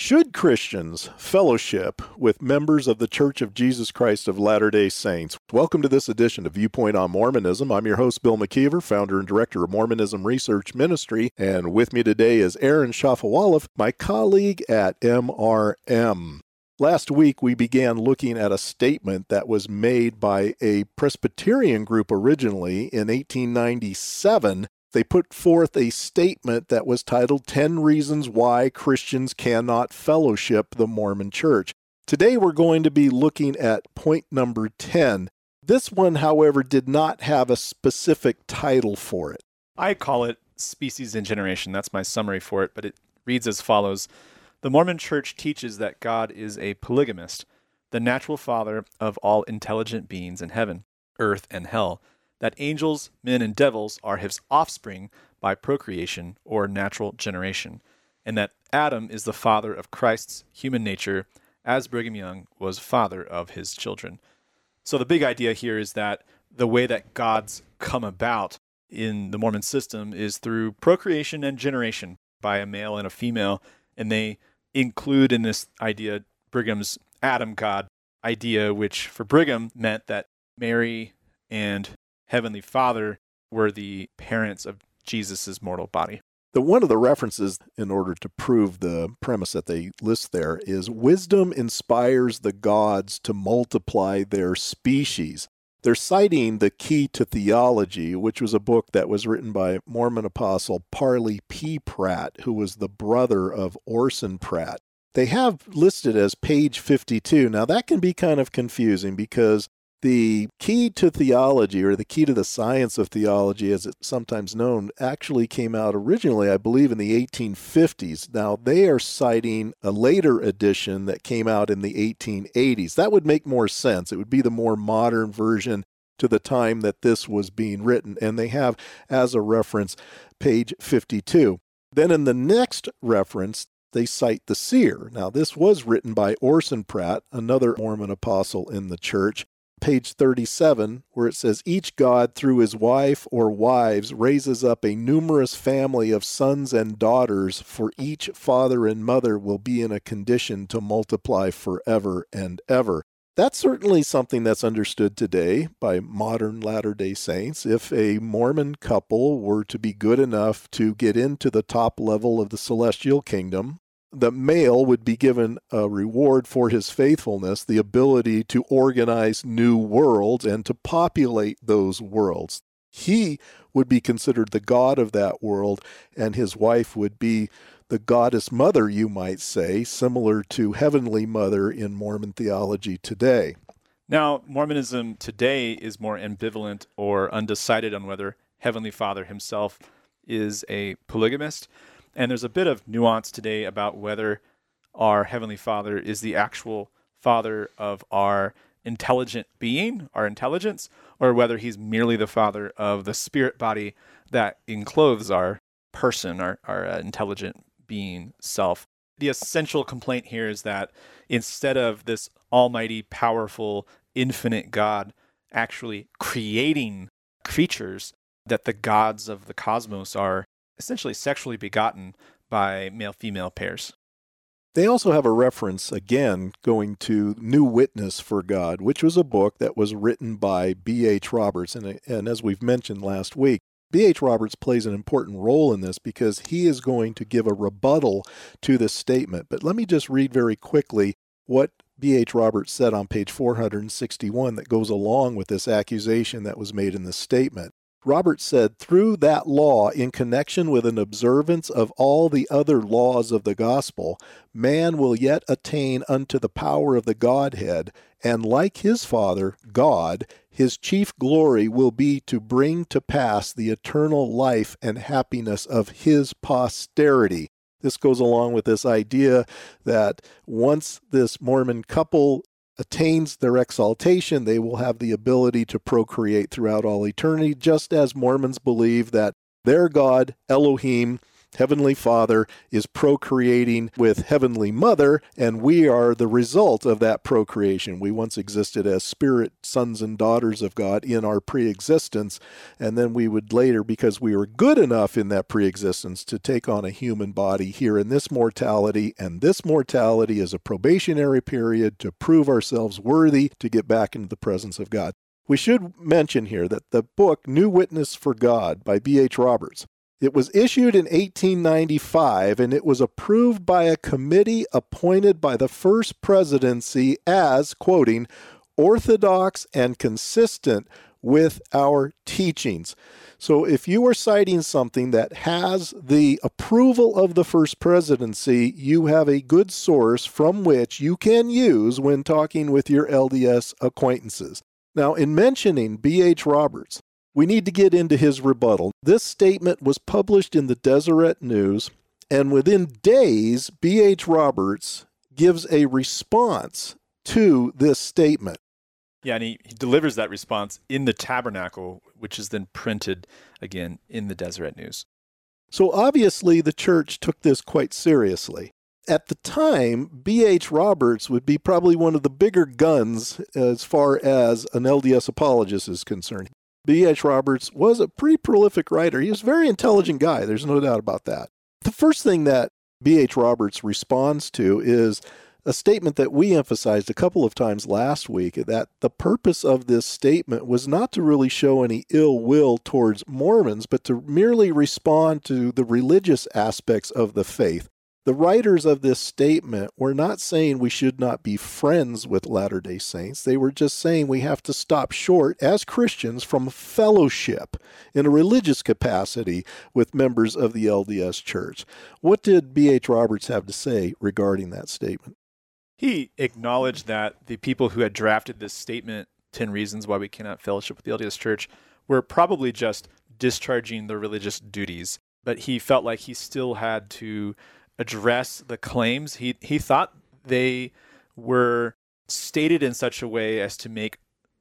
Should Christians fellowship with members of the Church of Jesus Christ of Latter day Saints? Welcome to this edition of Viewpoint on Mormonism. I'm your host, Bill McKeever, founder and director of Mormonism Research Ministry. And with me today is Aaron Shafovaloff, my colleague at MRM. Last week, we began looking at a statement that was made by a Presbyterian group originally in 1897 they put forth a statement that was titled 10 Reasons Why Christians Cannot Fellowship the Mormon Church. Today we're going to be looking at point number 10. This one, however, did not have a specific title for it. I call it Species and Generation. That's my summary for it, but it reads as follows The Mormon Church teaches that God is a polygamist, the natural father of all intelligent beings in heaven, earth, and hell that angels, men, and devils are his offspring by procreation or natural generation, and that Adam is the father of Christ's human nature, as Brigham Young was father of his children. So the big idea here is that the way that God's come about in the Mormon system is through procreation and generation by a male and a female, and they include in this idea Brigham's Adam God idea, which for Brigham meant that Mary and Heavenly Father were the parents of Jesus' mortal body. The one of the references in order to prove the premise that they list there is wisdom inspires the gods to multiply their species. They're citing the Key to Theology, which was a book that was written by Mormon apostle Parley P. Pratt, who was the brother of Orson Pratt. They have listed as page 52. Now, that can be kind of confusing because the key to theology, or the key to the science of theology, as it's sometimes known, actually came out originally, I believe, in the 1850s. Now, they are citing a later edition that came out in the 1880s. That would make more sense. It would be the more modern version to the time that this was being written. And they have, as a reference, page 52. Then in the next reference, they cite the seer. Now, this was written by Orson Pratt, another Mormon apostle in the church page 37, where it says, Each God, through his wife or wives, raises up a numerous family of sons and daughters, for each father and mother will be in a condition to multiply forever and ever. That's certainly something that's understood today by modern Latter day Saints. If a Mormon couple were to be good enough to get into the top level of the celestial kingdom, the male would be given a reward for his faithfulness, the ability to organize new worlds and to populate those worlds. He would be considered the god of that world, and his wife would be the goddess mother, you might say, similar to Heavenly Mother in Mormon theology today. Now, Mormonism today is more ambivalent or undecided on whether Heavenly Father himself is a polygamist. And there's a bit of nuance today about whether our Heavenly Father is the actual Father of our intelligent being, our intelligence, or whether he's merely the Father of the spirit body that encloses our person, our, our uh, intelligent being self. The essential complaint here is that instead of this almighty, powerful, infinite God actually creating creatures, that the gods of the cosmos are essentially sexually begotten by male female pairs. They also have a reference, again, going to New Witness for God, which was a book that was written by B.H. Roberts. And, and as we've mentioned last week, B.H. Roberts plays an important role in this because he is going to give a rebuttal to this statement. But let me just read very quickly what B.H. Roberts said on page 461 that goes along with this accusation that was made in this statement. Roberts said, through that law, in connection with an observance of all the other laws of the gospel, man will yet attain unto the power of the Godhead, and like his Father, God, his chief glory will be to bring to pass the eternal life and happiness of his posterity. This goes along with this idea that once this Mormon couple attains their exaltation, they will have the ability to procreate throughout all eternity, just as Mormons believe that their God, Elohim, Heavenly Father is procreating with Heavenly Mother, and we are the result of that procreation. We once existed as spirit sons and daughters of God in our pre existence, and then we would later, because we were good enough in that pre existence, to take on a human body here in this mortality, and this mortality is a probationary period to prove ourselves worthy to get back into the presence of God. We should mention here that the book New Witness for God by B.H. Roberts it was issued in 1895 and it was approved by a committee appointed by the first presidency as, quoting, orthodox and consistent with our teachings. So if you are citing something that has the approval of the first presidency, you have a good source from which you can use when talking with your LDS acquaintances. Now, in mentioning B.H. Roberts, we need to get into his rebuttal. This statement was published in the Deseret News, and within days, B.H. Roberts gives a response to this statement. Yeah, and he, he delivers that response in the tabernacle, which is then printed again in the Deseret News. So obviously, the church took this quite seriously. At the time, B.H. Roberts would be probably one of the bigger guns as far as an LDS apologist is concerned. B.H. Roberts was a pretty prolific writer. He was a very intelligent guy. There's no doubt about that. The first thing that B.H. Roberts responds to is a statement that we emphasized a couple of times last week that the purpose of this statement was not to really show any ill will towards Mormons, but to merely respond to the religious aspects of the faith. The writers of this statement were not saying we should not be friends with Latter day Saints. They were just saying we have to stop short as Christians from fellowship in a religious capacity with members of the LDS Church. What did B.H. Roberts have to say regarding that statement? He acknowledged that the people who had drafted this statement, 10 Reasons Why We Cannot Fellowship with the LDS Church, were probably just discharging their religious duties. But he felt like he still had to address the claims. He he thought they were stated in such a way as to make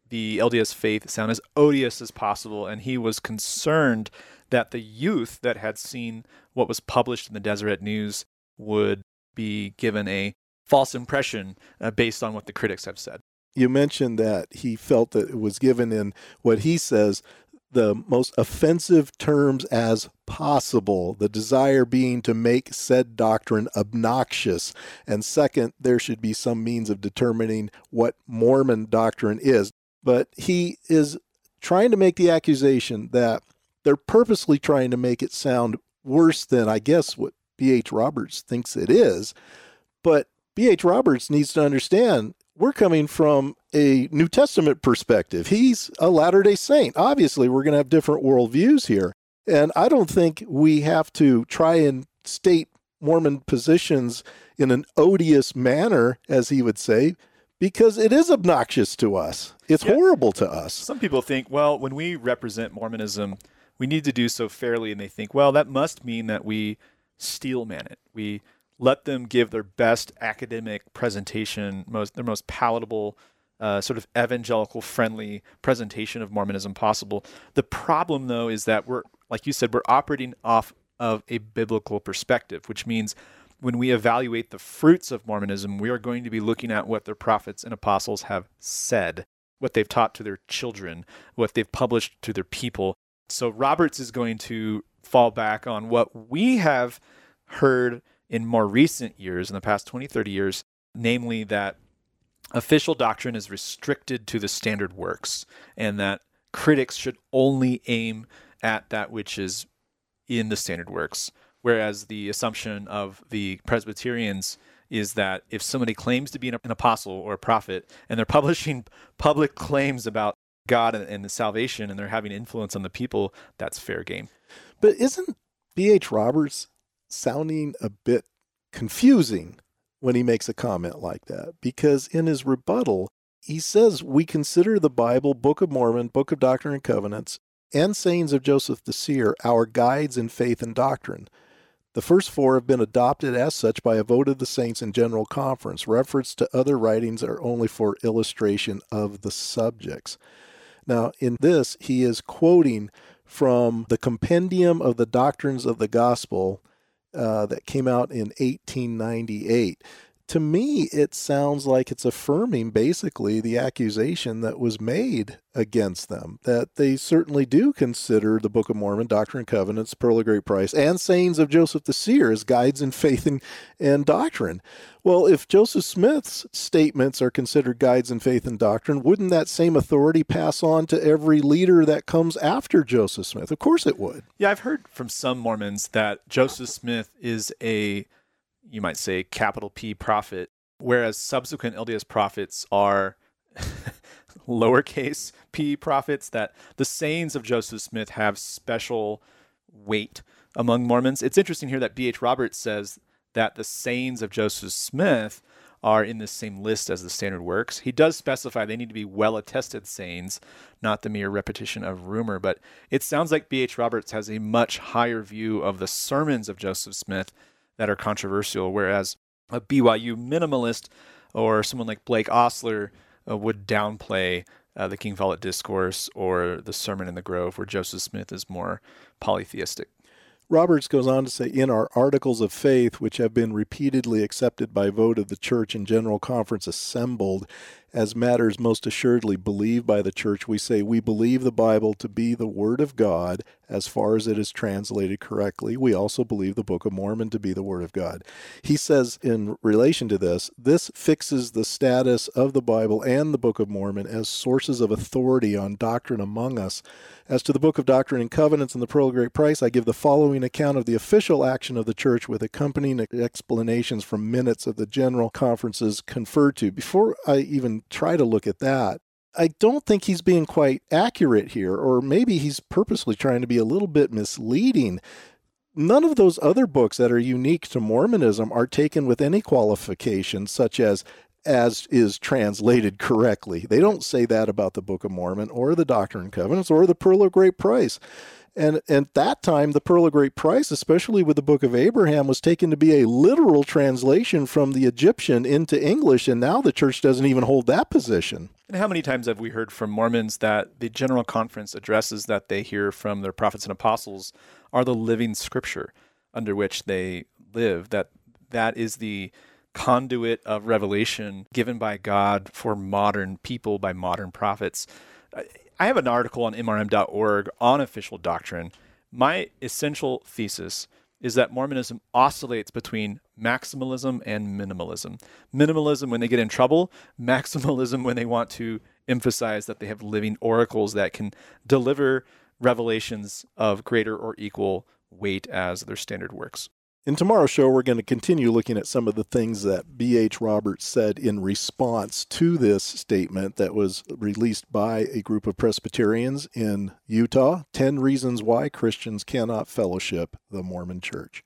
the LDS faith sound as odious as possible, and he was concerned that the youth that had seen what was published in the Deseret News would be given a false impression uh, based on what the critics have said. You mentioned that he felt that it was given in what he says the most offensive terms as possible, the desire being to make said doctrine obnoxious. And second, there should be some means of determining what Mormon doctrine is. But he is trying to make the accusation that they're purposely trying to make it sound worse than, I guess, what B.H. Roberts thinks it is. But B.H. Roberts needs to understand we're coming from a New Testament perspective. He's a Latter day Saint. Obviously, we're going to have different worldviews here. And I don't think we have to try and state Mormon positions in an odious manner, as he would say, because it is obnoxious to us. It's yeah. horrible to us. Some people think, well, when we represent Mormonism, we need to do so fairly. And they think, well, that must mean that we steel man it. We let them give their best academic presentation, most their most palatable, uh, sort of evangelical friendly presentation of Mormonism possible. The problem, though, is that we're, like you said, we're operating off of a biblical perspective, which means when we evaluate the fruits of Mormonism, we are going to be looking at what their prophets and apostles have said, what they've taught to their children, what they've published to their people. So Roberts is going to fall back on what we have heard in more recent years, in the past 20, 30 years, namely that official doctrine is restricted to the standard works and that critics should only aim at that which is in the standard works. Whereas the assumption of the Presbyterians is that if somebody claims to be an apostle or a prophet and they're publishing public claims about God and, the salvation and they're having influence on the people, that's fair game. But isn't B.H. Roberts sounding a bit confusing when he makes a comment like that because in his rebuttal, he says we consider the Bible, Book of Mormon, Book of Doctrine and Covenants, and sayings of Joseph the Seer our guides in faith and doctrine. The first four have been adopted as such by a vote of the saints in General Conference. Reference to other writings are only for illustration of the subjects. Now, in this, he is quoting from the Compendium of the Doctrines of the Gospel uh, that came out in 1898 to me, it sounds like it's affirming basically the accusation that was made against them that they certainly do consider the Book of Mormon, Doctrine and Covenants, Pearl of Great Price, and sayings of Joseph the Seer as guides in faith and, and doctrine. Well, if Joseph Smith's statements are considered guides in faith and doctrine, wouldn't that same authority pass on to every leader that comes after Joseph Smith? Of course it would. Yeah, I've heard from some Mormons that Joseph Smith is a you might say, capital P prophet, whereas subsequent LDS prophets are lowercase p prophets, that the sayings of Joseph Smith have special weight among Mormons. It's interesting here that B.H. Roberts says that the sayings of Joseph Smith are in the same list as the standard works. He does specify they need to be well attested sayings, not the mere repetition of rumor. But it sounds like B.H. Roberts has a much higher view of the sermons of Joseph Smith that are controversial, whereas a BYU minimalist or someone like Blake Ostler uh, would downplay uh, the King Follett Discourse or the Sermon in the Grove, where Joseph Smith is more polytheistic. Roberts goes on to say, in our articles of faith, which have been repeatedly accepted by vote of the church and general conference assembled as matters most assuredly believed by the church, we say we believe the Bible to be the Word of God as far as it is translated correctly. We also believe the Book of Mormon to be the Word of God. He says, in relation to this, this fixes the status of the Bible and the Book of Mormon as sources of authority on doctrine among us. As to the Book of Doctrine and Covenants and the Pearl of Great Price, I give the following account of the official action of the church with accompanying explanations from minutes of the general conferences conferred to. Before I even try to look at that. I don't think he's being quite accurate here, or maybe he's purposely trying to be a little bit misleading. None of those other books that are unique to Mormonism are taken with any qualification, such as as is translated correctly. They don't say that about the Book of Mormon or the Doctrine and Covenants or the Pearl of Great Price. And at that time, the Pearl of Great Price, especially with the Book of Abraham, was taken to be a literal translation from the Egyptian into English. And now the church doesn't even hold that position. And how many times have we heard from Mormons that the General Conference addresses that they hear from their prophets and apostles are the living scripture under which they live? That that is the conduit of revelation given by God for modern people by modern prophets. Uh, I have an article on MRM.org on official doctrine. My essential thesis is that Mormonism oscillates between maximalism and minimalism. Minimalism when they get in trouble, maximalism when they want to emphasize that they have living oracles that can deliver revelations of greater or equal weight as their standard works. In tomorrow's show, we're going to continue looking at some of the things that B.H. Roberts said in response to this statement that was released by a group of Presbyterians in Utah 10 Reasons Why Christians Cannot Fellowship the Mormon Church.